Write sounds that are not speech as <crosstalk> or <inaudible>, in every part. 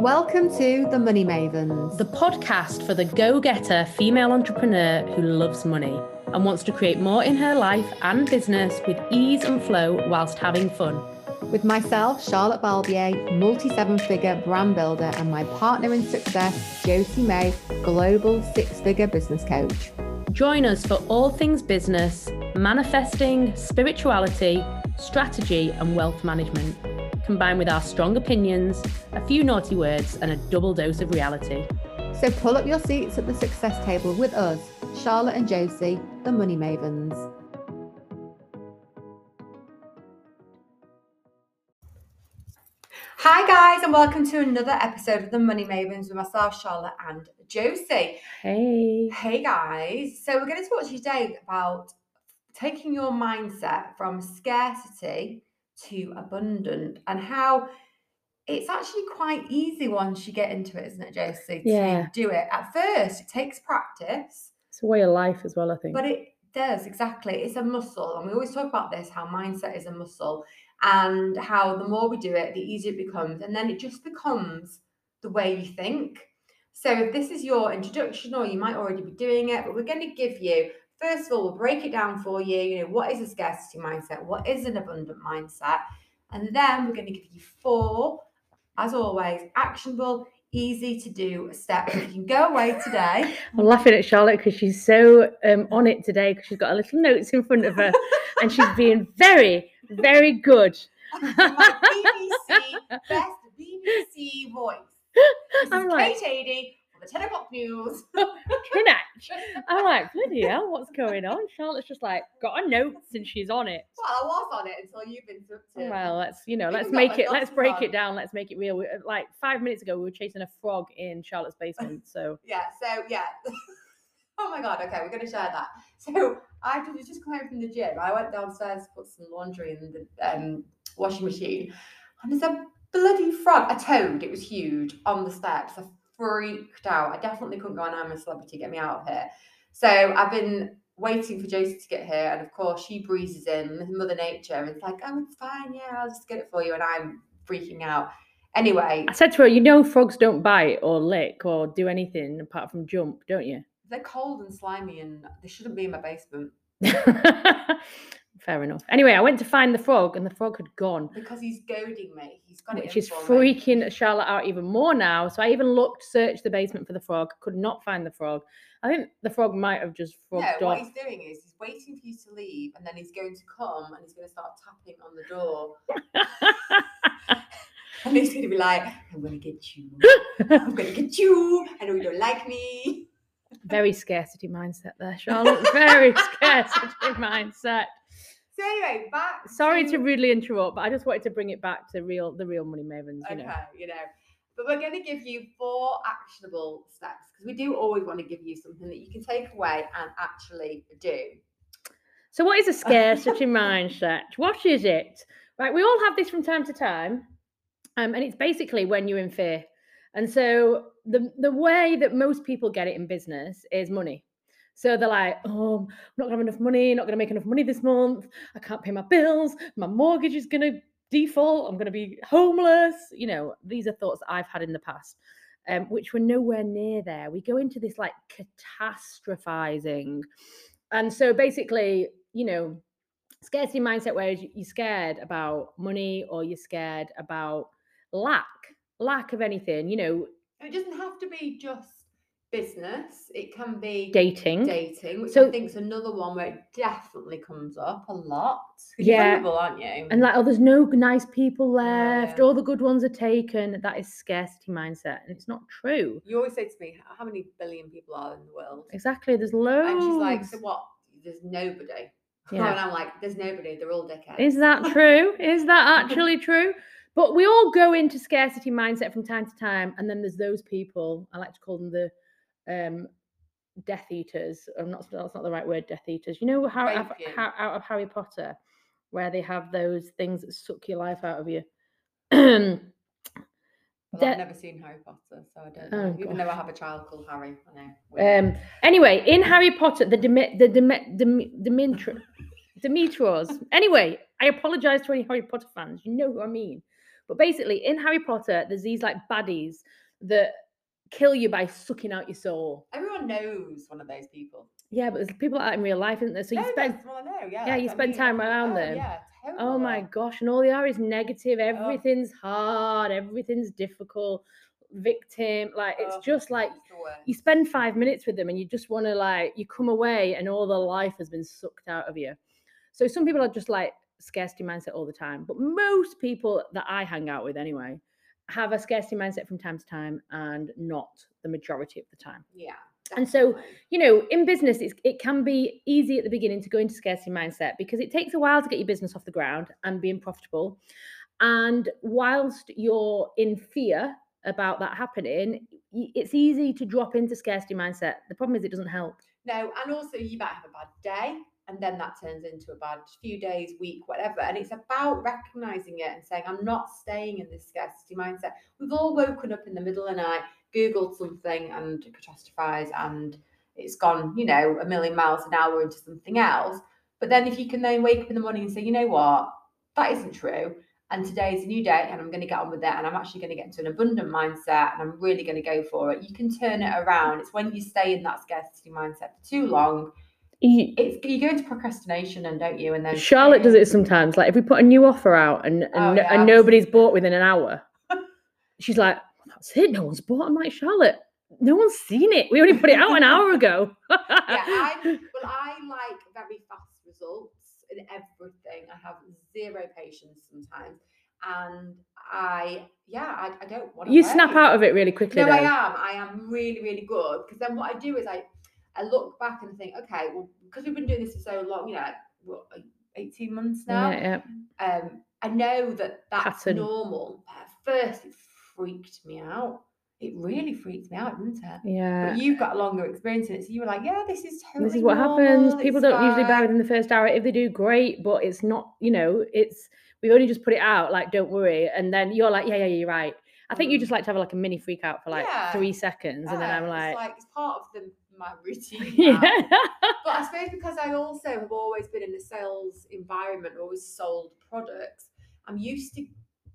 Welcome to The Money Mavens. the podcast for the go getter female entrepreneur who loves money and wants to create more in her life and business with ease and flow whilst having fun. with myself, Charlotte Balbier, multi seven figure brand builder, and my partner in success, Josie May, global six figure business coach. Join us for all things business, manifesting, spirituality, strategy, and wealth management, combined with our strong opinions, a few naughty words, and a double dose of reality. So pull up your seats at the success table with us, Charlotte and Josie, the Money Mavens. Hi, guys, and welcome to another episode of the Money Mavens with myself, Charlotte, and Josie. Hey. Hey guys, so we're going to talk to you today about taking your mindset from scarcity to abundant and how it's actually quite easy once you get into it, isn't it, Josie? Yeah. To do it. At first, it takes practice, It's a way of life as well, I think. but it does exactly. It's a muscle, and we always talk about this how mindset is a muscle, and how the more we do it, the easier it becomes, and then it just becomes the way you think. So, if this is your introduction, or you might already be doing it, but we're going to give you first of all, we'll break it down for you. You know, what is a scarcity mindset? What is an abundant mindset? And then we're going to give you four, as always, actionable, easy to do steps. You can go away today. <laughs> I'm laughing at Charlotte because she's so um, on it today because she's got a little notes in front of her <laughs> and she's being very, very good. my <laughs> BBC, best BBC voice. This I'm is like- Kate the 10 o'clock news. <laughs> Kinach. I'm like, bloody hell, what's going on? Charlotte's just like got her notes and she's on it. Well, I was on it until you've interrupted. Well, let's you know, let's make it. Let's break on. it down. Let's make it real. We- uh, Like five minutes ago, we were chasing a frog in Charlotte's basement. So <laughs> Yeah, so yeah. <laughs> oh my god, okay, we're gonna share that. So I was just coming home from the gym. I went downstairs to put some laundry in the um, washing machine, and there's a bloody frog, a toad, it was huge, on the steps. I freaked out. I definitely couldn't go on I'm a celebrity, get me out of here. So I've been waiting for Josie to get here, and of course she breezes in, Mother Nature, and it's like, oh, it's fine, yeah, I'll just get it for you, and I'm freaking out. Anyway, I said to her, you know, frogs don't bite or lick or do anything apart from jump, don't you? they're cold and slimy, and they shouldn't be in my basement. <laughs> Fair enough. Anyway, I went to find the frog and the frog had gone. Because he's goading me. He's got it which is for me. freaking Charlotte out even more now. So I even looked, searched the basement for the frog, could not find the frog. I think the frog might have just frogged No, what off. he's doing is he's waiting for you to leave, and then he's going to come and he's going to start tapping on the door, <laughs> and he's going to be like, "I'm going to get you. I'm going to get you. I know you don't like me." Very scarcity mindset there, Charlotte. Very <laughs> scarcity mindset. So anyway, back. Sorry to rudely interrupt, but I just wanted to bring it back to real, the real money mavens. You Okay, know, you know. But we're going to give you four actionable steps because we do always want to give you something that you can take away and actually do. So, what is a scarcity <laughs> mindset? What is it? Right, we all have this from time to time, um, and it's basically when you're in fear. And so, the the way that most people get it in business is money. So they're like, "Oh, I'm not gonna have enough money. Not gonna make enough money this month. I can't pay my bills. My mortgage is gonna default. I'm gonna be homeless." You know, these are thoughts I've had in the past, um, which were nowhere near there. We go into this like catastrophizing and so basically, you know, scarcity mindset where you- you're scared about money or you're scared about lack, lack of anything, you know, it doesn't have to be just business. It can be dating. dating, which So- I think is another one where it definitely comes up a lot. Yeah. Aren't you? And like, oh, there's no nice people left. yeah. All the good ones are taken. That is scarcity mindset, and it's not true. you always say to me, how many billion people are in the world? Exactly. There's loads. And she's like, so what? There's nobody. <laughs> Yeah. And I'm like, there's nobody. They're all dickheads. Is that <laughs> true? Is that actually <laughs> true? But we all go into scarcity mindset from time to time, and then there's those people. I like to call them the um, Death Eaters. I'm not. That's not the right word. Death Eaters. You know how, how, how out of Harry Potter, where they have those things that suck your life out of you. oh <clears throat> Well, De- I've never seen Harry Potter, so I don't Oh, know. Even though I have a child called Harry. I know. Um. Anyway, in <laughs> Harry Potter, the Demi- the Demi- Demi- Demetros. Anyway, I apologise to any Harry Potter fans. You know who I mean. But basically, in Harry Potter, there's these like baddies that kill you by sucking out your soul. Everyone knows one of those people. Yeah, but there's people like that in real life, isn't there? So you No, spend that's what I know. Yeah, yeah, you I spend mean, time around oh, them. Yeah, Oh my gosh, and all they are is negative. Oh. Everything's hard, everything's difficult. Victim, like it's Ugh, just like it's the worst. you spend five minutes with them and you just want to like you come away and all the life has been sucked out of you. So some people are just like scarcity mindset all the time, but most people that I hang out with anyway have a scarcity mindset from time to time and not the majority of the time. Yeah. And so, you know, in business, it's, it can be easy at the beginning to go into scarcity mindset because it takes a while to get your business off the ground and being profitable. And whilst you're in fear about that happening, it's easy to drop into scarcity mindset. The problem is it doesn't help. No, and also you might have a bad day, and then that turns into a bad few days, week, whatever. And it's about recognizing it and saying, I'm not staying in this scarcity mindset. We've all woken up in the middle of the night, Googled something and catastrophized, and it's gone, you know, a million miles an hour into something else. But then if you can then wake up in the morning and say, you know what, that isn't true. And today is a new day, and I'm going to get on with it. And I'm actually going to get into an abundant mindset, and I'm really going to go for it. You can turn it around. It's when you stay in that scarcity mindset for too long, You- it's you go into procrastination, and don't you? And then Charlotte does it sometimes. Like if we put a new offer out and and, Oh, yeah, and nobody's bought within an hour, <laughs> she's like, "That's it. No one's bought." I'm like, Charlotte, no one's seen it. We only put it out an hour ago. <laughs> yeah, I well, I like very fast results in everything. I have zero patience sometimes, and I yeah, I, I don't want to. you snap out of it really quickly. No, I am. I am really, really good because then what I do is I, I look back and think, okay, well, because we've been doing this for so long, you know, like, what, eighteen months now. Yeah, yeah. Um, I know that that's Pattern. normal. But at first, it freaked me out. It really freaked me out, didn't it? Yeah. But you've got a longer experience in it, so you were like, "Yeah, this is totally this is what normal, happens. People it's don't usually buy fine." within the first hour. If they do, great, but it's not, you know, it's we only just put it out, like, don't worry. And then you're like, yeah, yeah, you're right. I think you Mm. just like to have like a mini freak out for like Yeah. three seconds, and then I'm like, it's like it's part of the, my <laughs> routine. yeah. But I <laughs> suppose because I also have always been in the sales environment, always sold products, I'm used to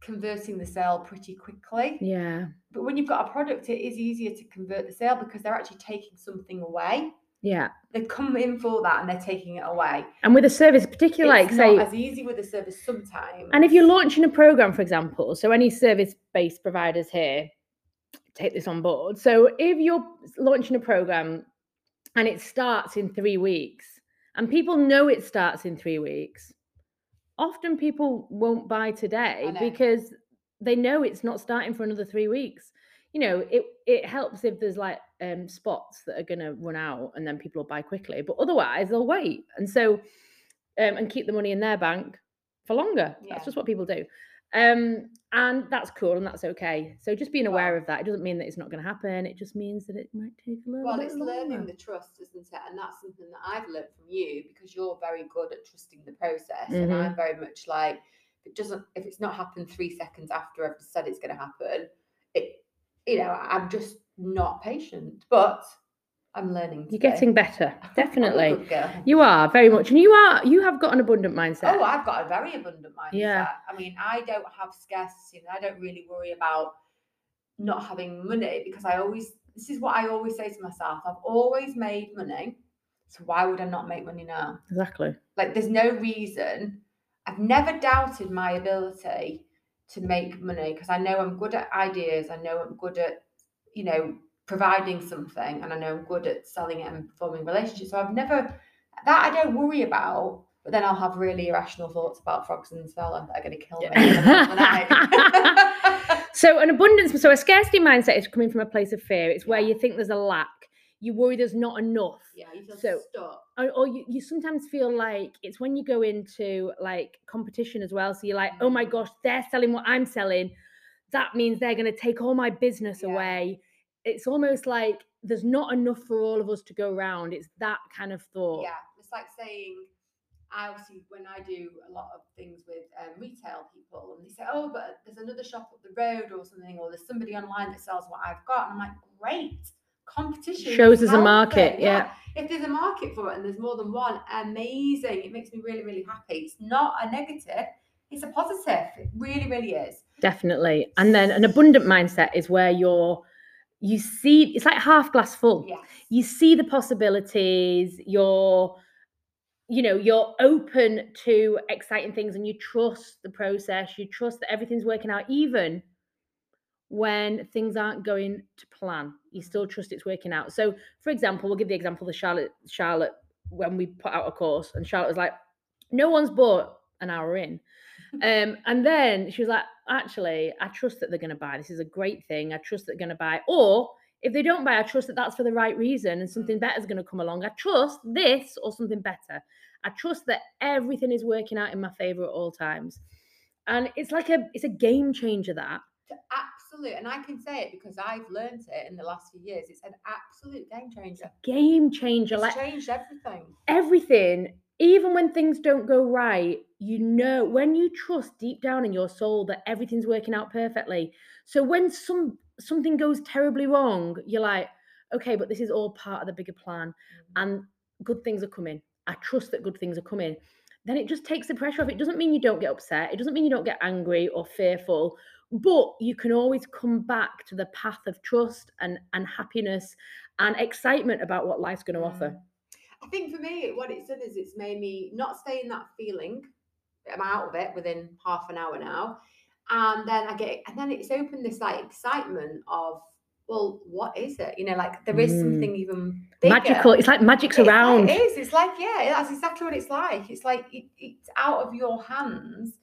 converting the sale pretty quickly. yeah. But when you've got a product, it is easier to convert the sale because they're actually taking something away. Yeah. They come in for that and they're taking it away. And with a service, particularly like say, not as easy with a service sometimes. and if you're launching a program, for example, so any service-based providers here take this on board. So if you're launching a program and it starts in three weeks, and people know it starts in three weeks, often people won't buy today because they know it's not starting for another three weeks. You know, it it helps if there's like um, spots that are going to run out and then people will buy quickly, but otherwise they'll wait. And so, um, and keep the money in their bank for longer. Yeah. That's just what people do. Um, and that's cool and that's okay. So just being aware Well- of that, it doesn't mean that it's not going to happen. It just means that it might take a little Well, it's longer. learning the trust, isn't it? And that's something that I've learned from you because you're very good at trusting the process, and Mhm. I'm very much like if it doesn't, if it's not happened three seconds after I've said it's going to happen, it, you know, I'm just not patient. But I'm learning. You're getting better, <laughs> definitely. You are very much, and you are. You have got an abundant mindset. Oh, I've got a very abundant mindset. Yeah. I mean, I don't have scarcity and I don't really worry about not having money because I always, this is what I always say to myself I've always made money. So why would I not make money now? exactly. Like, there's no reason. I've never doubted my ability to make money because I know I'm good at ideas. I know I'm good at, you know, providing something and I know I'm good at selling it and forming relationships. So I've never, that I don't worry about. But then I'll have really irrational thoughts about frogs the cellar that are going to kill me. in the middle of the night. So an abundance, so a scarcity mindset is coming from a place of fear. It's where you think there's a lack. You worry there's not enough. yeah, you feel So- stuck. or, or you, you sometimes feel like it's when you go into like competition as well. So you're like, oh my Mm. gosh, they're selling what I'm selling. That means they're going to take all my business Yeah. away. It's almost like there's not enough for all of us to go around. It's that kind of thought. Yeah, it's like saying, I obviously, when I do a lot of things with um, retail people, and they say, oh, but there's another shop up the road or something, or there's somebody online that sells what I've got. And I'm like, great, competition. Shows us a market, healthy. yeah. If there's a market for it and there's more than one, amazing. It makes me really, really happy. It's not a negative, it's a positive. It really, really is. Definitely. And then an abundant mindset is where you're you see it's like half glass full. Yes. You see the possibilities, you're you know, you're open to exciting things and you trust the process, you trust that everything's working out even when things aren't going to plan. You still trust it's working out. So, for example, we'll give the example of Charlotte Charlotte when we put out a course and Charlotte was like, "No one's bought an hour in." Um, and then she was like, actually, I trust that they're going to buy. This is a great thing. I trust that they're going to buy. Or if they don't buy, I trust that that's for the right reason and something better is going to come along. I trust this or something better. I trust that everything is working out in my favor at all times. And it's like a it's a game changer that. Absolute, and I can say it because I've learned it in the last few years. It's an absolute game changer. Game changer. It's like changed everything. everything, even when things don't go right, you know, when you trust deep down in your soul that everything's working out perfectly. So when some something goes terribly wrong, you're like, okay, but this is all part of the bigger plan, Mm. and good things are coming. I trust that good things are coming. Then it just takes the pressure off. It doesn't mean you don't get upset. It doesn't mean you don't get angry or fearful, but you can always come back to the path of trust and and happiness and excitement about what life's going to offer. I think for me, what it's done is it's made me not stay in that feeling. I'm out of it within half an hour now, and then I get, and then it's opened this like excitement of, well, what is it? You know, like there is Mm. something even bigger. Magical. It's like magic's It's like- around. it is. It's like yeah, that's exactly what it's like. It's like it, it's out of your hands,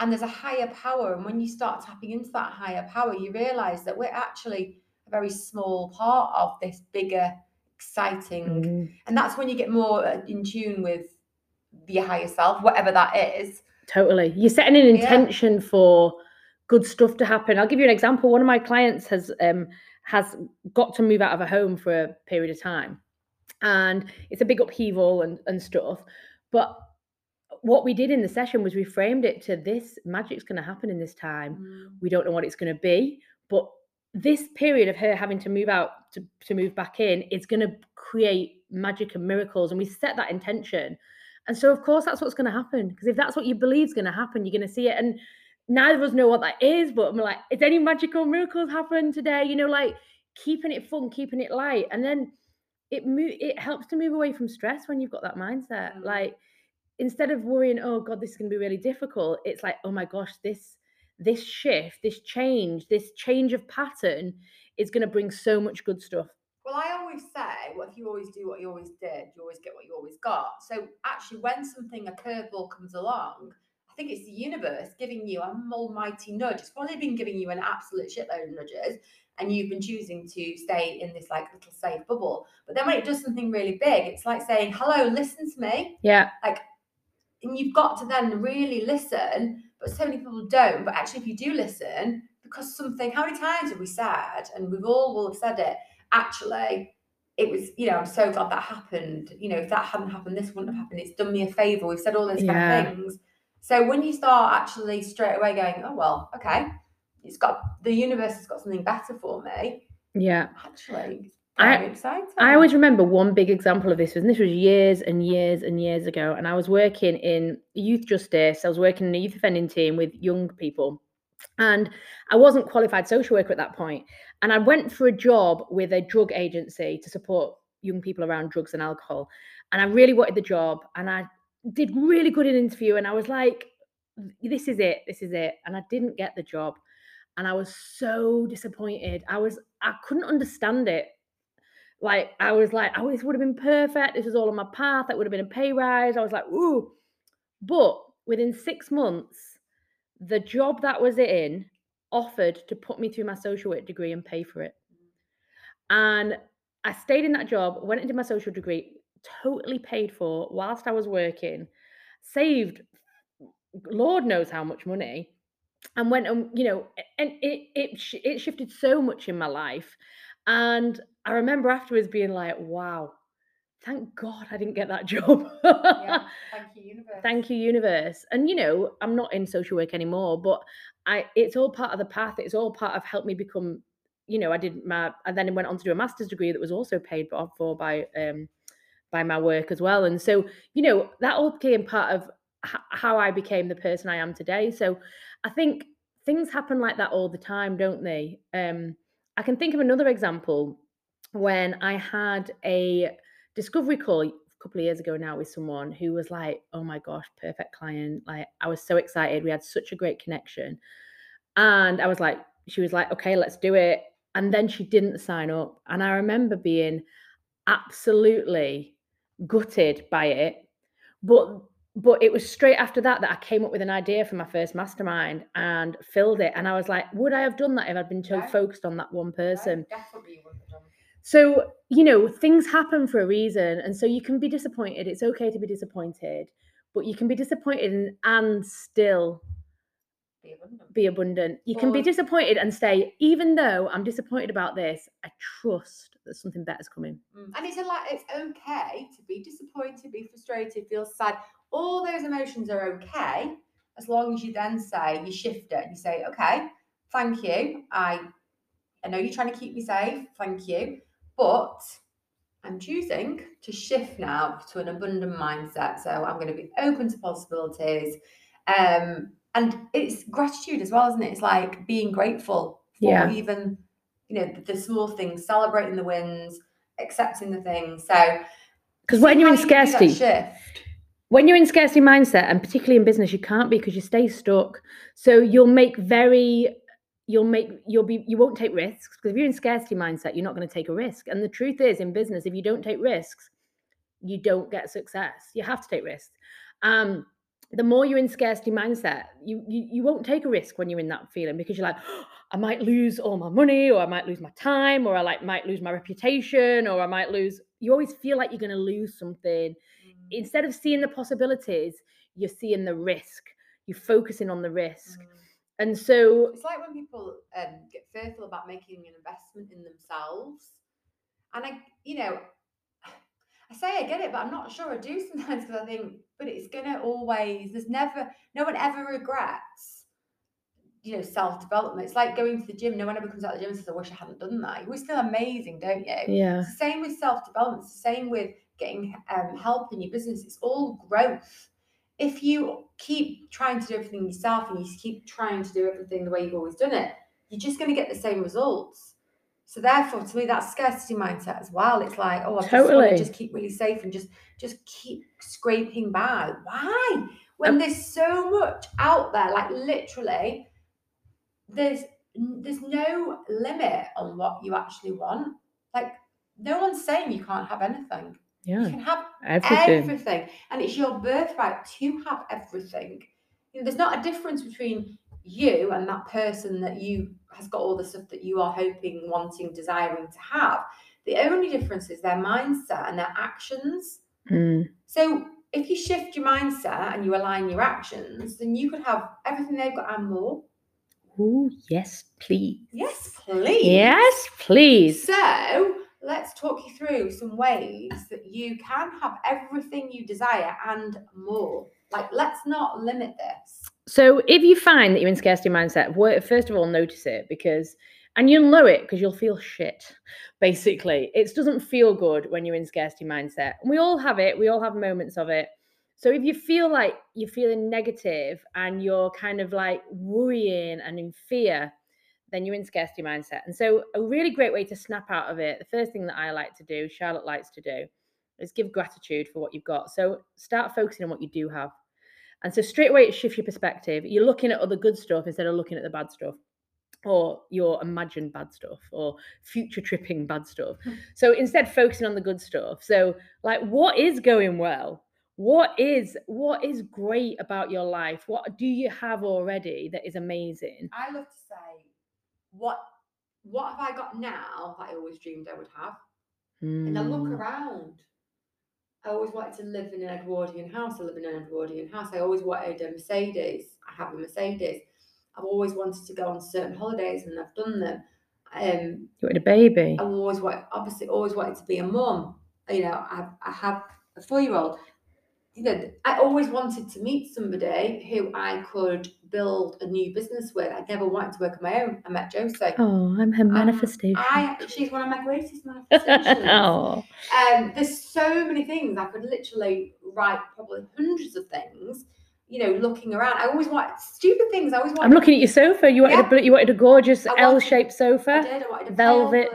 and there's a higher power. And when you start tapping into that higher power, you realize that we're actually a very small part of this bigger, exciting Mm, and that's when you get more uh, in tune with your higher self whatever that is totally. You're setting an intention for good stuff to happen. I'll give you an example. One of my clients has um has got to move out of a home for a period of time. And it's a big upheaval and, and stuff. But what we did in the session was we framed it to this magic's going to happen in this time. we don't know what it's going to be but this period of her having to move out to, to move back in is going to create magic and miracles and we set that intention. And so of course that's what's going to happen because if that's what you believe is going to happen you're going to see it. And neither of us know what that is but i'm like is any magical miracles happen today? You know like keeping it fun keeping it light. And then it mo- it helps to move away from stress when you've got that mindset. Mm. like instead of worrying oh god this is going to be really difficult it's like oh my gosh this this shift this change this change of pattern is going to bring so much good stuff. Well i always say what if you always do what you always did? You always get what you always got. So actually when something a curveball comes along i think it's the universe giving you an almighty nudge. It's probably been giving you an absolute shitload of nudges and you've been choosing to stay in this like little safe bubble. But then when it does something really big it's like saying hello listen to me. Yeah. Like, and you've got to then really listen but so many people don't. But actually if you do listen because something how many times have we said and we've all will have said it. Actually it was you know i'm so glad that happened. You know if that hadn't happened this wouldn't have happened. It's done me a favor. We've said all those kind Yeah. of things. So when you start actually straight away going oh well okay it's got the universe has got something better for me yeah. actually I- I always remember one big example of this, and this was years and years and years ago. And I was working in youth justice. I was working in a youth offending team with young people, and I wasn't qualified social worker at that point. And I went for a job with a drug agency to support young people around drugs and alcohol. And I really wanted the job, and I did really good in interview. And I was like, "This is it. This is it." And I didn't get the job, and I was so disappointed. I was I couldn't understand it like I was like, oh, this would have been perfect. This is all on my path. That would have been a pay rise. I was like, ooh. But within six months, the job that was in offered to put me through my social work degree and pay for it. And I stayed in that job, went into my social degree, totally paid for whilst I was working, saved Lord knows how much money, and went and you know, and it it it shifted so much in my life. And I remember afterwards being like, wow, thank God I didn't get that <laughs> job. yeah thank you universe Thank you, universe. And you know, I'm not in social work anymore, but I it's all part of the path. It's all part of helped me become, you know, I did my I then went on to do a master's degree that was also paid for by um by my work as well. And so, you know, that all became part of h- how I became the person I am today. So I think things happen like that all the time, don't they? Um, I can think of another example when I had a discovery call a couple of years ago now with someone who was like, "Oh my gosh, perfect client!" Like I was so excited. We had such a great connection, and I was like, she was like, "Okay, let's do it." And then she didn't sign up, and I remember being absolutely gutted by it. But but it was straight after that that I came up with an idea for my first mastermind and filled it. And I was like, would I have done that if I'd been so focused on that one person? definitely would have done. So, you know, things happen for a reason. And so you can be disappointed. It's okay to be disappointed, but you can be disappointed and, and still Be abundant. be abundant. You can be disappointed and say, even though I'm disappointed about this, I trust that something better's coming. Mm. And it's a like it's okay to be disappointed, be frustrated, feel sad. All those emotions are okay as long as you then say you shift it. You say, okay, thank you. I I know you're trying to keep me safe, thank you. But I'm choosing to shift now to an abundant mindset. So I'm going to be open to possibilities. Um, and it's gratitude as well, isn't it? It's like being grateful for Yeah. even, you know, the, the small things, celebrating the wins, accepting the things. So Because when you're in you can do that scarcity, shift. when you're in scarcity mindset and particularly in business you can't be because you stay stuck so you'll make very you'll make you'll be you won't take risks because if you're in scarcity mindset you're not going to take a risk and the truth is in business if you don't take risks you don't get success you have to take risks um the more you're in scarcity mindset you, you you won't take a risk when you're in that feeling because you're like i might lose all my money or i might lose my time or i like might lose my reputation or i might lose you always feel like you're going to lose something Mm, instead of seeing the possibilities, you're seeing the risk. You're focusing on the risk. mm. And so, It's like when people um, get fearful about making an investment in themselves. And I, you know, I say I get it, but I'm not sure I do <laughs> sometimes because I think, but it's going to always, there's never, no one ever regrets, you know, self development. It's like going to the gym. No one ever comes out of the gym and says, I wish I hadn't done that. You always feel amazing, don't you? yeah, It's the same with self development. It's the same with getting um, help in your business. It's all growth. If you keep trying to do everything yourself and you keep trying to do everything the way you've always done it, you're just going to get the same results. So therefore, to me, that's scarcity mindset as well. It's like, oh, I just want Totally. to just keep really safe and just just keep scraping by. Why? When Um, there's so much out there, like literally, there's there's no limit on what you actually want. Like no one's saying you can't have anything. You yeah, can have everything. everything, and it's your birthright to have everything. You know, there's not a difference between you and that person that you has got all the stuff that you are hoping, wanting, desiring to have. The only difference is their mindset and their actions. Mm, So if you shift your mindset and you align your actions, then you could have everything they've got and more. Oh, yes, please. Yes, please. Yes, please. So let's talk you through some ways that you can have everything you desire and more. Like, let's not limit this. So, if you find that you're in scarcity mindset, first of all, notice it because, and you'll know it because you'll feel shit. <laughs> Basically, it doesn't feel good when you're in scarcity mindset. We all have it. We all have moments of it. So, if you feel like you're feeling negative and you're kind of like worrying and in fear, then you're in scarcity mindset. And so, a really great way to snap out of it, the first thing that I like to do, Charlotte likes to do, is give gratitude for what you've got. So, start focusing on what you do have. And so straight away it shifts your perspective. You're looking at other good stuff instead of looking at the bad stuff. Or your imagined bad stuff or future tripping bad stuff. Hmm. So instead focusing on the good stuff. So like what is going well? What is what is great about your life? What do you have already that is amazing? I love to say, what what have I got now that I always dreamed I would have? And I look Mm, around. I always wanted to live in an Edwardian house. I live in an Edwardian house. I always wanted a Mercedes. I have a Mercedes. I've always wanted to go on certain holidays and I've done them. Um, You wanted a baby. I always want, obviously, always wanted to be a mum. You know, I, I have a four year old. You know, I always wanted to meet somebody who I could build a new business with. I never wanted to work on my own. I met Josie. Oh, I'm her manifestation. I, she's one of my greatest <laughs> manifestations. oh, Um, there's so many things I could literally write probably hundreds of things you know, looking around. I always want stupid things. I always want. I'm looking at your sofa. You wanted Yeah. a you wanted a gorgeous wanted- L-shaped I sofa. did. I wanted a velvet.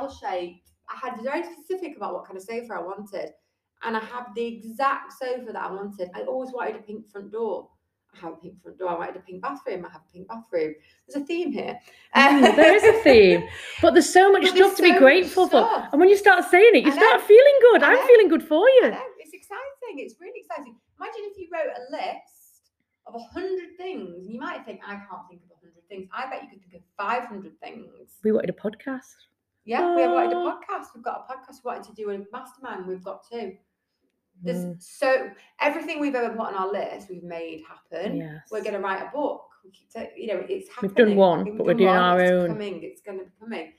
L-shaped. I had very specific about what kind of sofa I wanted, and I have the exact sofa that I wanted. I always wanted a pink front door. I have a pink front door. I wanted a pink bathroom. I have a pink bathroom. There's a theme here. Mm, <laughs> there is a theme, but there's so much But stuff there's to be grateful for. And when you start saying it, you start feeling good. I'm feeling good for you. it's exciting. It's really exciting. Imagine if you wrote a list of a hundred things. You might think I can't think of a hundred things. I bet you could think of five hundred things. We wanted a podcast. Yeah, we wanted a Oh. podcast. We've got a podcast. We wanted to do a mastermind. We've got two. There's Mm, so everything we've ever put on our list, we've made happen. yes. We're going to write a book. We keep ta- you know, it's happening. We've done one, We've but we're doing one, our it's own. Coming. It's going to be coming.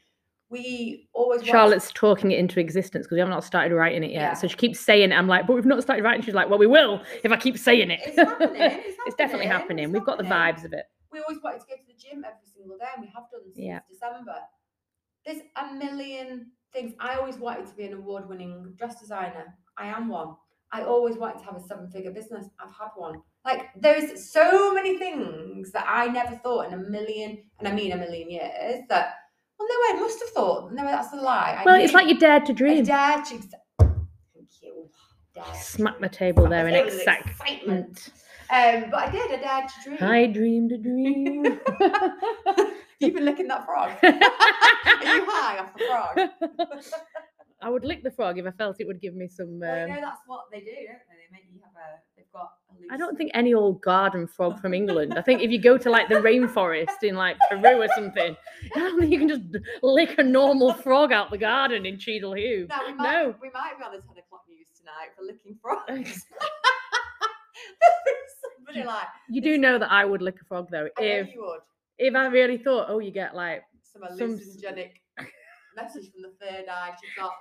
We always want- Charlotte's talking it into existence because we have not started writing it yet. Yeah. So she keeps saying it. I'm like, but we've not started writing. She's like, well, we will if I keep saying it. It's happening. It's, <laughs> It's definitely happening, happening. it's We've got the vibes of it. we always wanted to go to the gym every single day, and we have done since Yeah. December. There's a million things. I always wanted to be an award-winning dress designer. I am one. I always wanted to have a seven-figure business. I've had one. Like there's so many things that I never thought in a million, and I mean a million years. That well, no, I must have thought. No, that's a lie. I Well, it's like you dared to I dream. dared to. Thank you. Dared Smack dream. table Smack there the in excitement. excitement. Um, but I did. I dared to dream. I dreamed a dream. <laughs> <laughs> You've been licking that frog. Are <laughs> you high off the frog? I would lick the frog if I felt it would give me some. well, you Um, know that's what they do, don't they? They make you have a. They've got. A loose... I don't think any old garden frog from England. I think if you go to like the rainforest in like Peru or something, <laughs> I don't think you can just lick a normal frog out the garden in Cheadle Hulme. No, we might. No. We might be on the ten o'clock news tonight for licking frogs. <laughs> Somebody like. You do know that I would lick a frog though I if you would. if I really thought, oh, you get like Some Some- hallucinogenic message from the third eye. She's not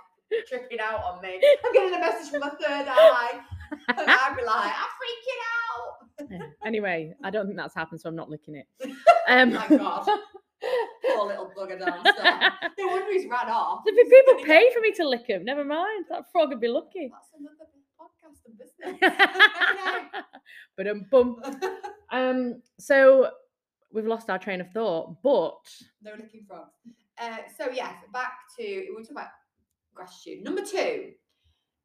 tricking out on me. I'm getting a message from my third eye. And I'd be like, I'm freaking out. Anyway, I don't think that's happened, so I'm not licking it. <laughs> Um, My God. Poor <laughs> little bugger downstairs. No wonder he's ran off. There'd be people gonna pay for me to lick him. Never mind. That frog would be lucky. That's another podcast and business. <laughs> but um, bum. Um, so we've lost our train of thought, but no licking frogs. Uh, so yes, back to we were talking about gratitude. Number two,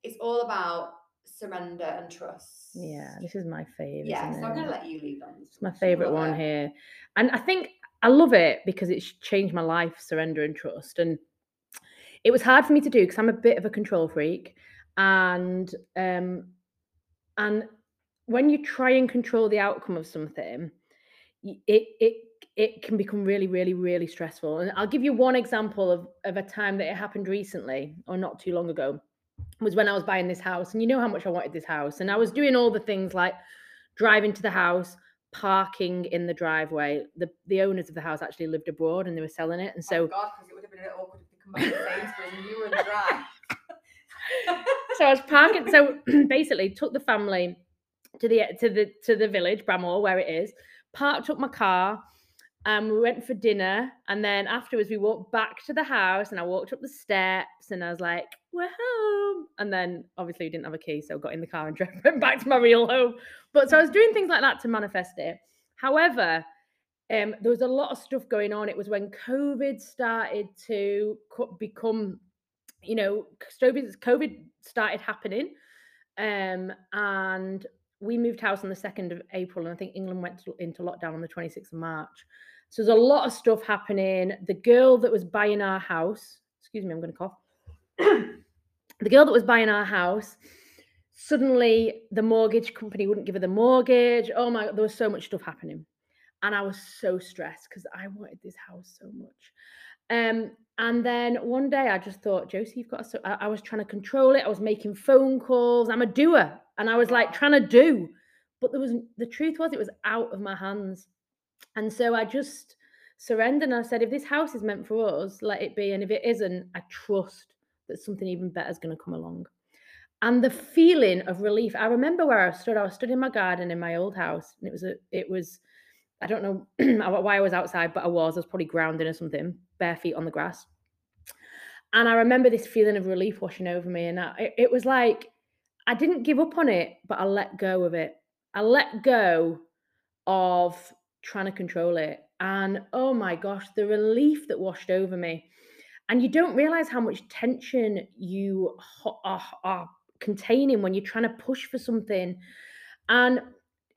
it's all about surrender and trust. yeah, this is my fave. Yeah, so I'm gonna let you lead on. It's my favorite one it. here. And I think I love it because it's changed my life, surrender and trust. And it was hard for me to do because I'm a bit of a control freak. And um and when you try and control the outcome of something, it it it can become really, really, really stressful. And I'll give you one example of, of a time that it happened recently or not too long ago was when I was buying this house. And you know how much I wanted this house. And I was doing all the things like driving to the house, parking in the driveway. The the owners of the house actually lived abroad and they were selling it. And so Oh so God, because it would have been a bit awkward if they come back to and you were in the drive. so I was parking. So <clears throat> basically, took the family to the to the to the village Bramhall where it is. Parked up my car. Um, we went for dinner, and then afterwards we walked back to the house, and I walked up the steps, and I was like, "We're home." And then obviously we didn't have a key, so I got in the car and <laughs> drove back to my real home. But so I was doing things like that to manifest it. However, um, there was a lot of stuff going on. It was when COVID started to co- become, you know, COVID started happening. Um, and we moved house on the 2nd of April, and I think England went to, into lockdown on the 26th of March. So there's a lot of stuff happening. The girl that was buying our house, excuse me, I'm going to cough. the girl that was buying our house, suddenly the mortgage company wouldn't give her the mortgage. Oh my, God, there was so much stuff happening and I was so stressed because I wanted this house so much. Um, and then one day I just thought, Josie, you've got to. I, I was trying to control it. I was making phone calls. I'm a doer, and I was like trying to do, but there was the truth was it was out of my hands, and so I just surrendered and I said, if this house is meant for us, let it be, and if it isn't, I trust that something even better is going to come along. And the feeling of relief, I remember where I stood. I was stood in my garden in my old house, and it was a, it was I don't know <clears throat> why I was outside, but I was. I was probably grounding or something, bare feet on the grass. And I remember this feeling of relief washing over me. And I, it, it was like I didn't give up on it, but I let go of it. I let go of trying to control it. And oh my gosh, the relief that washed over me. And you don't realize how much tension you are, are containing when you're trying to push for something. And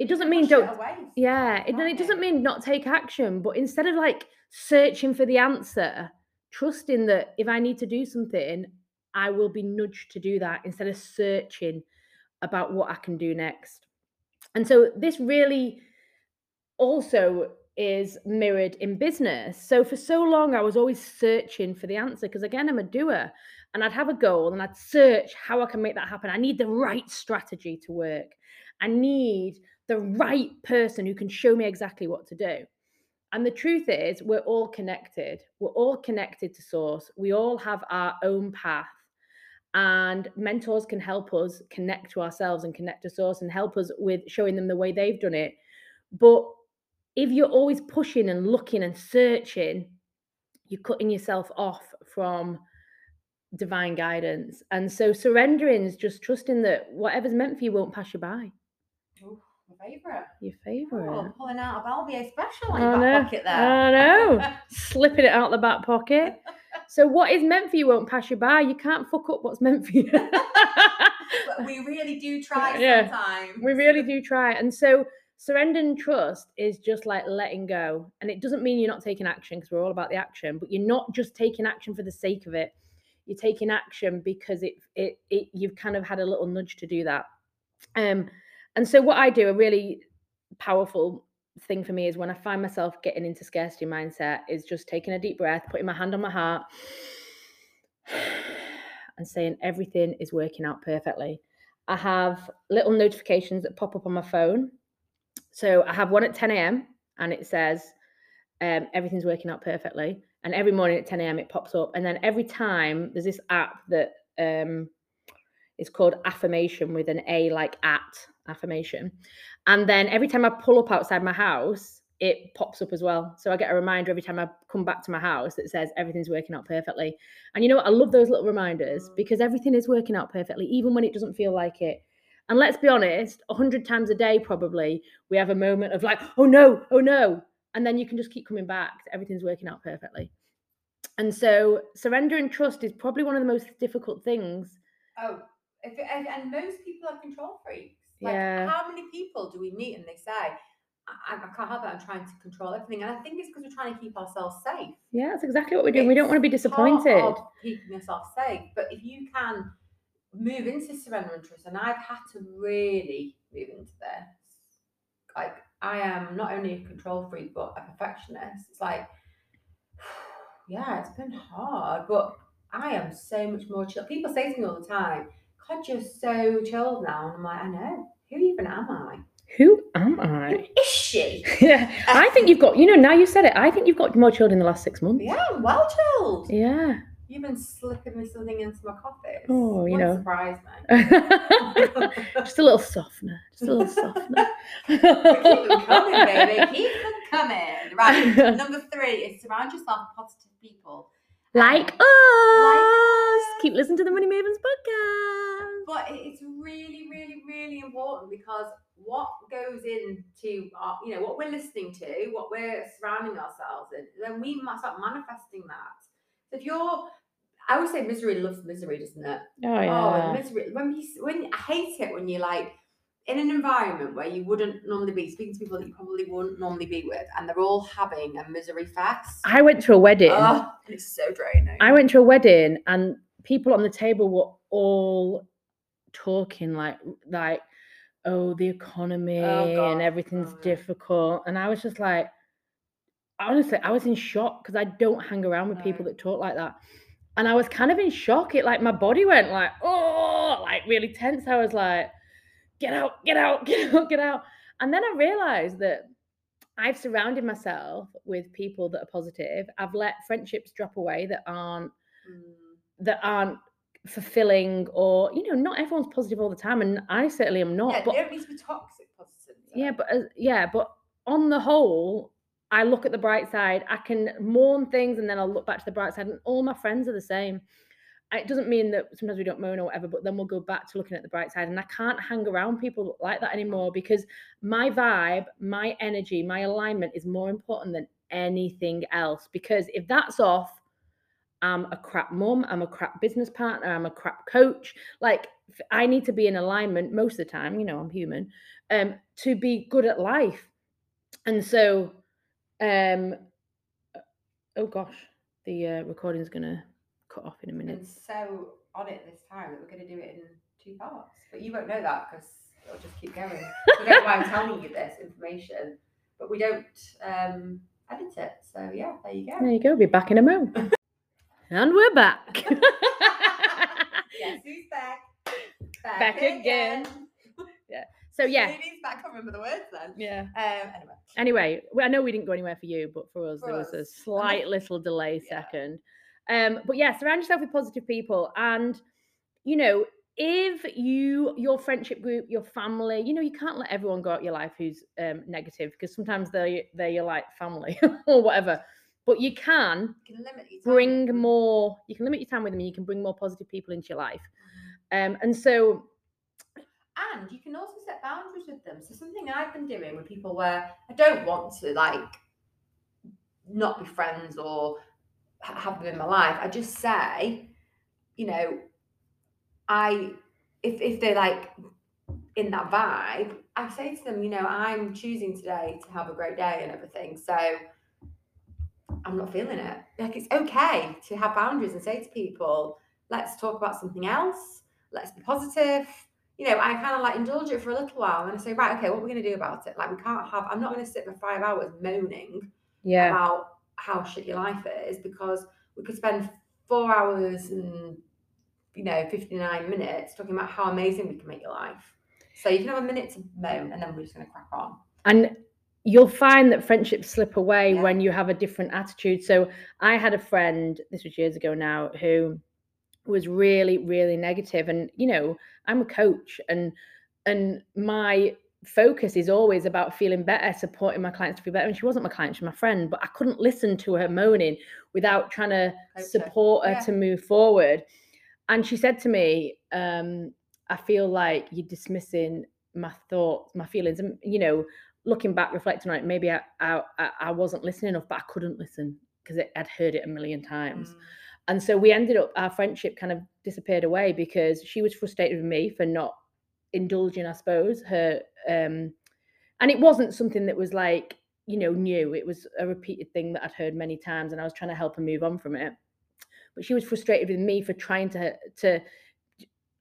it doesn't mean don't it yeah, it, it doesn't mean not take action, but instead of like searching for the answer, trusting that if I need to do something, I will be nudged to do that instead of searching about what I can do next. And so this really also is mirrored in business. So for so long, I was always searching for the answer because again, I'm a doer and I'd have a goal and I'd search how I can make that happen. I need the right strategy to work. I need the right person who can show me exactly what to do. And the truth is, we're all connected. We're all connected to source. We all have our own path. And mentors can help us connect to ourselves and connect to source and help us with showing them the way they've done it. But if you're always pushing and looking and searching, you're cutting yourself off from divine guidance. And so surrendering is just trusting that whatever's meant for you won't pass you by. Favourite. Your favorite. Oh, pulling out a Balbier special in your back pocket there. I know. <laughs> Slipping it out the back pocket. So what is meant for you won't pass you by. You can't fuck up what's meant for you. <laughs> but we <laughs> really do try Yeah. sometimes. we really do try. And so surrender and trust is just like letting go. And it doesn't mean you're not taking action because we're all about the action, but you're not just taking action for the sake of it. You're taking action because it it, it you've kind of had a little nudge to do that. Um and so what I do, a really powerful thing for me is when I find myself getting into scarcity mindset, is just taking a deep breath, putting my hand on my heart, <sighs> and saying everything is working out perfectly. I have little notifications that pop up on my phone. So I have one at 10 a.m. and it says um, everything's working out perfectly. And every morning at 10 a.m. it pops up. And then every time there's this app that um, is called Affirmation with an A like at affirmation. And then every time I pull up outside my house, it pops up as well. So I get a reminder every time I come back to my house that says everything's working out perfectly. And you know what? I love those little reminders because everything is working out perfectly, even when it doesn't feel like it. And let's be honest, a hundred times a day, probably we have a moment of like, oh no, oh no. And then you can just keep coming back. Everything's working out perfectly. And so surrender and trust is probably one of the most difficult things. Oh, and, and most people are control freaks. Like, Yeah. how many people do we meet and they say, I, I can't help it, I'm trying to control everything. And I think it's because we're trying to keep ourselves safe. Yeah, that's exactly what we're doing. We don't want to be It's part disappointed. of keeping yourself safe. But if you can move into surrender and trust, and I've had to really move into this. Like I am not only a control freak, but a perfectionist. It's like, <sighs> yeah, it's been hard, but I am so much more chill. People say to me all the time, God, you're so chilled now. And I'm like, I know. Who even am I? Who am I? is she? <laughs> Yeah, I think you've got, you know, now you said it, I think you've got more chilled in the last six months. Yeah, I'm well chilled. Yeah. You've been slipping me something into my coffee. Oh, you know. surprise me. <laughs> just a little softener. Just a little <laughs> softener. Keep them coming, baby. Keep them coming. Right. Number three is surround yourself with positive people. Like us. us. Keep listening to the Money Mavens podcast. But it's really, really, really important because what goes into our, you know, what we're listening to, what we're surrounding ourselves in, then we must start manifesting that. So if you're, I always say misery loves misery, doesn't it? Oh, oh yeah. Oh, misery. When you, when I hate it when you're like in an environment where you wouldn't normally be speaking to people that you probably wouldn't normally be with, and they're all having a misery fest. I went to a wedding. Oh, it's so draining. I went to a wedding and people on the table were all talking like like oh the economy oh, God. and everything's Oh, difficult and I was just like honestly I was in shock because I don't hang around with people that talk like that and I was kind of in shock it like my body went like oh like really tense I was like get out get out <laughs> get out get out and then I realized that I've surrounded myself with people that are positive I've let friendships drop away that aren't Mm. that aren't fulfilling or you know not everyone's positive all the time and i certainly am not yeah, but they don't need to be toxic positive. yeah but uh, yeah but on the whole i look at the bright side i can mourn things and then i'll look back to the bright side and all my friends are the same it doesn't mean that sometimes we don't moan or whatever, but then we'll go back to looking at the bright side. And I can't hang around people like that anymore because my vibe, my energy, my alignment is more important than anything else. Because if that's off, I'm a crap mum, I'm a crap business partner, I'm a crap coach. Like I need to be in alignment most of the time, you know, I'm human, um, to be good at life. And so um oh gosh, the uh, recording's gonna cut off in a minute. And so on it this time that we're going to do it in two parts. But you won't know that because it'll just keep going. I don't know why I'm telling you this information, but we don't um, edit it. So yeah, there you go. There you go. Be back in a moment. <laughs> and we're back. yes, who's back? Back again. <laughs> Yeah. So yeah, Ladies, I can't remember the words then. yeah. Um, anyway, Anyway, I know we didn't go anywhere for you, but for us, For there was a slight little delay <laughs> Yeah. second. Um, but yeah, surround yourself with positive people, and you know, if you your friendship group, your family, you know, you can't let everyone go out your life who's um, negative because sometimes they they're your like family <laughs> or whatever. But you can you can limit your time. bring more. You can limit your time with them. and You can bring more positive people into your life. Um, and so And you can also set boundaries with them. So something I've been doing with people where I don't want to like not be friends or have them in my life. I just say, you know, I if if they're like in that vibe, I say to them, you know, I'm choosing today to have a great day and everything. So I'm not feeling it. Like it's okay to have boundaries and say to people, let's talk about something else. Let's be positive. You know, I kind of like indulge it for a little while and I say, right, okay, what are we going to do about it? Like, we can't have, I'm not going to sit for five hours moaning yeah, about how shit your life is because we could spend four hours and you know 59 minutes talking about how amazing we can make your life. So you can have a minute to moan and then we're just going to crack on. And you'll find that friendships slip away Yeah. when you have a different attitude. So i had a friend this was years ago now who was really really negative and you know i'm a coach and and my focus is always about feeling better supporting my clients to feel better and she wasn't my client she's my friend but i couldn't listen to her moaning without trying to her. support her Yeah. to move forward and she said to me um i feel like you're dismissing my thoughts my feelings and you know looking back reflecting on it maybe i i, I- I wasn't listening enough but i couldn't listen because i'd heard it a million times Mm. and so we ended up our friendship kind of disappeared away because she was frustrated with me for not indulging i suppose her um and it wasn't something that was like you know new it was a repeated thing that i'd heard many times and i was trying to help her move on from it. But she was frustrated with me for trying to to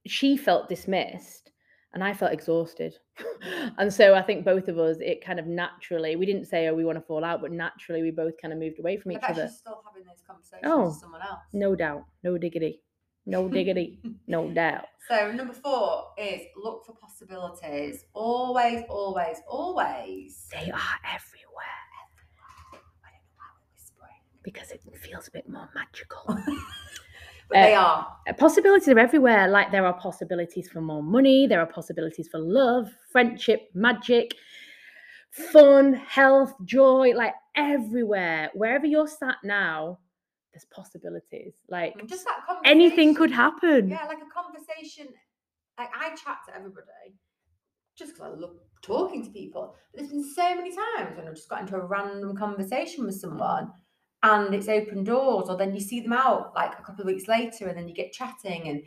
she felt dismissed and i felt exhausted. <laughs> And so i think both of us it kind of naturally we didn't say oh we want to fall out but naturally we both kind of moved away from I each other. still having those conversations Oh, with someone else. no doubt no diggity no diggity no <laughs> doubt. So number four is look for possibilities. Always always always. They are everywhere. I don't know why we're whispering. Because it feels a bit more magical. <laughs> <laughs> But they are. Uh, possibilities are everywhere. Like there are possibilities for more money, there are possibilities for love, friendship, magic, fun, health, joy, like everywhere. Wherever you're sat now, there's possibilities. Like just that anything could happen. Yeah, like a conversation. Like I chat to everybody just because I love talking to people. But there's been so many times when I've just got into a random conversation with someone and it's opened doors, or then you see them out like a couple of weeks later and then you get chatting. And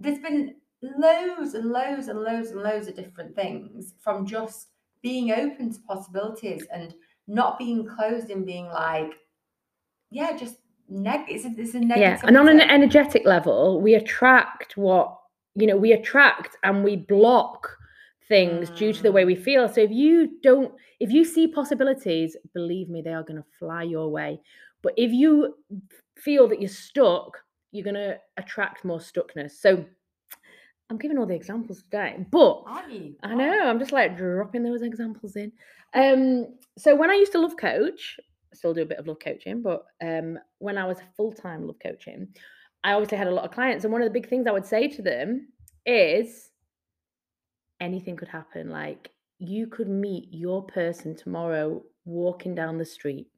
there's been loads and loads and loads and loads of different things from just being open to possibilities and not being closed and being like, yeah, just neg. It's a, it's a negative. Yeah. And on an energetic level, we attract what, you know, we attract and we block things due to the way Mm. we feel. So if you don't, if you see possibilities, believe me, they are going to fly your way. But if you feel that you're stuck, you're going to attract more stuckness. So I'm giving all the examples today, but? I know. I'm just like dropping those examples in. Um, so when I used to love coach, still do a bit of love coaching, but um, when I was full time love coaching, I obviously had a lot of clients, and one of the big things I would say to them is, anything could happen. Like you could meet your person tomorrow walking down the street,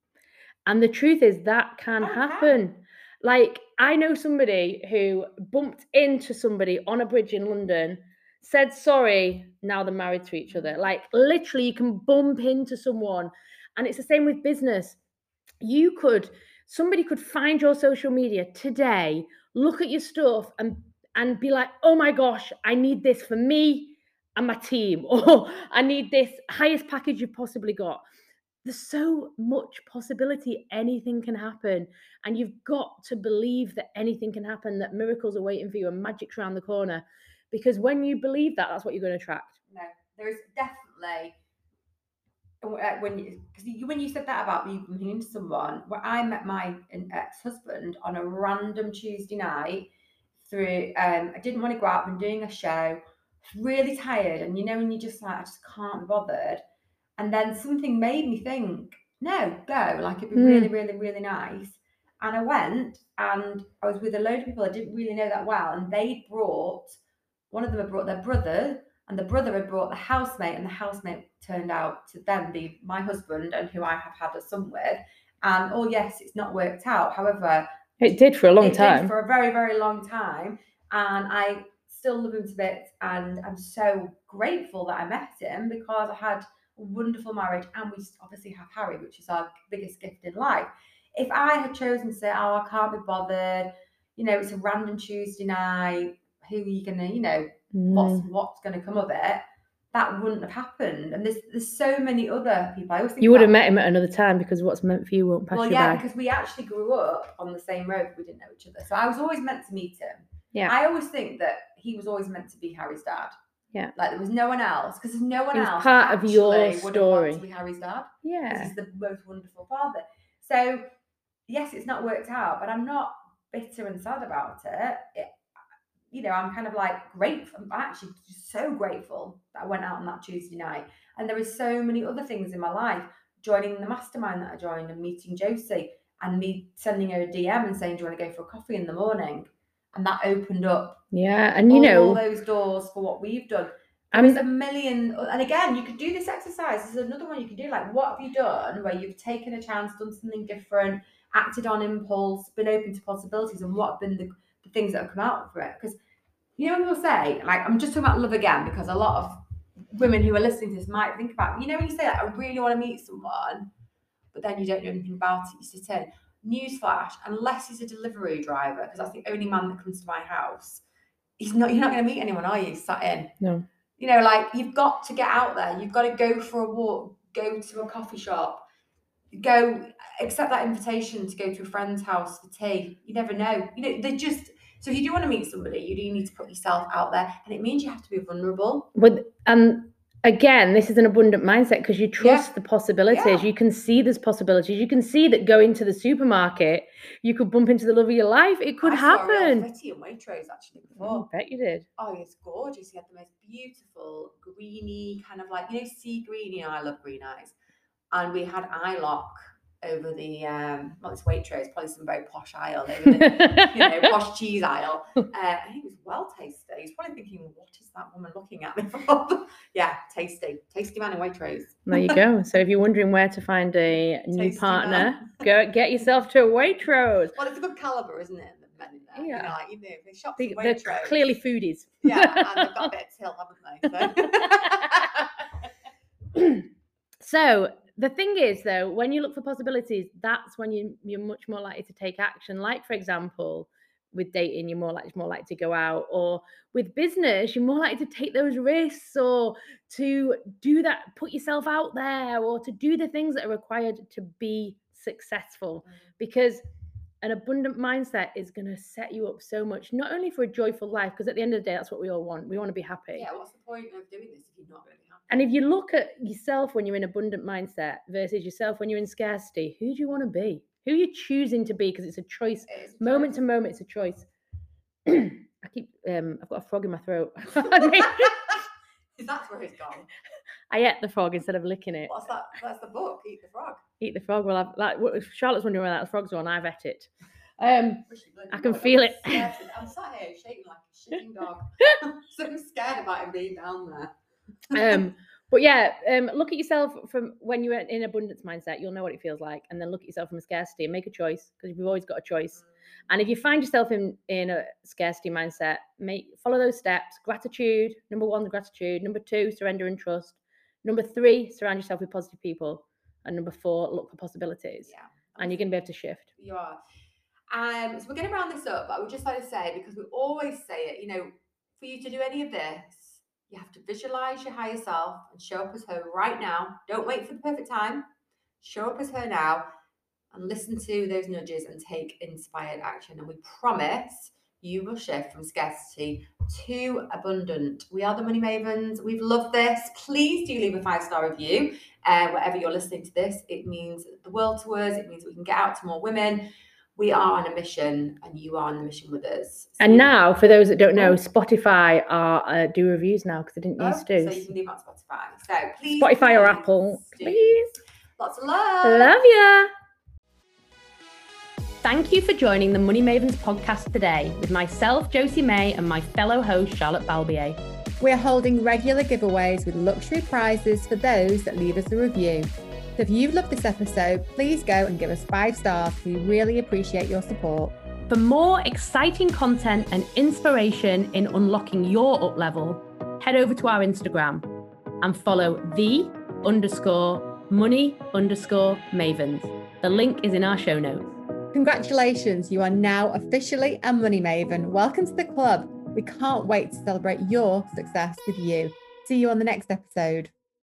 and the truth is that can Oh, it can. happen. Like, I know somebody who bumped into somebody on a bridge in London, said sorry, now they're married to each other. Like, literally, you can bump into someone. And it's the same with business. You could, somebody could find your social media today, look at your stuff, and and be like, oh my gosh, I need this for me and my team, <laughs> or I need this highest package you've possibly got. There's so much possibility anything can happen and you've got to believe that anything can happen that miracles are waiting for you and magic's around the corner because when you believe that that's what you're going to attract. No there is definitely when you because when you said that about me into someone where i met my ex-husband on a random tuesday night through um i didn't want to go out been doing a show really tired and you know when you just like i just can't be bothered and then something made me think, no, go. Like it'd be mm. really, really, really nice. And I went and I was with a load of people I didn't really know that well. And they brought, one of them had brought their brother, and the brother had brought the housemate, and the housemate turned out to then be my husband and who I have had a son with. And oh, yes, it's not worked out. However, it did for a long time. for a very, very long time. And I still love him to bits. And I'm so grateful that I met him because I had a wonderful marriage, and we obviously have Harry, which is our biggest gift in life. If I had chosen to say, "Oh, I can't be bothered," you know, it's a random Tuesday night. Who are you gonna, you know, mm. what's what's gonna come of it? That wouldn't have happened. And there's there's so many other people. I always you would have met him at another time because what's meant for you won't pass well, yeah, by. because we actually grew up on the same road. We didn't know each other, so I was always meant to meet him. Yeah, I always think that he was always meant to be Harry's dad. Yeah. Like there was no one else because there's no one else. part of your story. To be Harry's dad. Yeah. He's the most wonderful father. So yes, it's not worked out, but I'm not bitter and sad about it. it you know, I'm kind of like grateful. I'm actually so grateful that I went out on that Tuesday night. And there are so many other things in my life, joining the mastermind that I joined and meeting Josie and me sending her a DM and saying, Do you want to go for a coffee in the morning? and that opened up yeah and you know all those doors for what we've done I there's a million and again you could do this exercise there's another one you can do like what have you done where you've taken a chance done something different acted on impulse been open to possibilities and what have been the, the things that have come out for it because you know when people say like i'm just talking about love again because a lot of women who are listening to this might think about you know when you say like, i really want to meet someone but then you don't know anything about it you sit in newsflash, unless he's a delivery driver, because that's the only man that comes to my house, he's not. You're not going to meet anyone, are you? Sat in. No. You know, like you've got to get out there. You've got to go for a walk, go to a coffee shop, go accept that invitation to go to a friend's house for tea. You never know. You know, they just. So if you do want to meet somebody, you do need to put yourself out there, and it means you have to be vulnerable. But um, and again, this is an abundant mindset because you trust yeah. the possibilities. Yeah. You can see there's possibilities. You can see that going to the supermarket, you could bump into the love of your life. It could I happen. Saw in Waitrose actually mm, before. I bet you did. Oh, it's gorgeous. He had the most beautiful greeny kind of like you know sea green. You know, I love green eyes, and we had eye lock over the um well it's Waitrose, probably some very posh aisle over the you know <laughs> posh cheese aisle. Uh, and it was well tasty. He's probably thinking, what is that woman looking at me <laughs> for? yeah, tasty, tasty man in Waitrose. there you go. So if you're wondering where to find a <laughs> new partner, go get yourself to a Waitrose. Well, it's a good caliber, isn't it? The men in there. Yeah, you know, like, you know, they shop they, They're clearly foodies. yeah, and they've got a bit of till, haven't they? So. so the thing is though when you look for possibilities that's when you, you're much more likely to take action. Like for example with dating you're more likely more likely to go out or with business you're more likely to take those risks or to do that put yourself out there or to do the things that are required to be successful. Mm. because an abundant mindset is going to set you up so much not only for a joyful life because at the end of the day that's what we all want. We want to be happy. Yeah what's the point of doing this if you're not going to be happy and if you look at yourself when you're in abundant mindset versus yourself when you're in scarcity who do you want to be who are you choosing to be because it's a choice it moment to moment it's a choice <clears throat> i keep um i've got a frog in my throat <laughs> <laughs> is that where it's gone I ate the frog instead of licking it. What's that? That's the book. Eat the frog. Eat the frog. Well, I've like Charlotte's wondering where that frog's on. I've ate it. Um, I can feel it. I'm sat here shaking like a shitting dog. <laughs> so I'm scared about him being down there. Um, but yeah, um, look at yourself from when you're in abundance mindset. You'll know what it feels like, and then look at yourself from a scarcity and make a choice because you've always got a choice. And if you find yourself in in a scarcity mindset, make follow those steps. Gratitude, number one, the gratitude. Number two, surrender and trust. Number three, surround yourself with positive people. And number four, look for possibilities. Yeah. And you're gonna be able to shift. You are. Um, so we're going to round this up, but I would just like to say, because we always say it, you know, for you to do any of this, you have to visualize your higher self and show up as her right now. Don't wait for the perfect time. Show up as her now and listen to those nudges and take inspired action. And we promise you will shift from scarcity to abundant. We are the Money Mavens. We've loved this. Please do leave a five star review uh, wherever you're listening to this. It means the world to us. It means we can get out to more women. We are on a mission, and you are on the mission with us. And now, for those that don't know, Spotify are uh, do reviews now because they didn't Oh, used to. So you can leave on Spotify. So please, Spotify or Apple, do. please. Lots of love. Love ya. Thank you for joining the Money Mavens podcast today with myself, Josie May, and my fellow host, Charlotte Balbier. We're holding regular giveaways with luxury prizes for those that leave us a review. So if you've loved this episode, please go and give us five stars. We really appreciate your support. For more exciting content and inspiration in unlocking your up level, head over to our Instagram and follow the underscore money underscore mavens. The link is in our show notes. Congratulations, you are now officially a money maven. Welcome to the club. We can't wait to celebrate your success with you. See you on the next episode.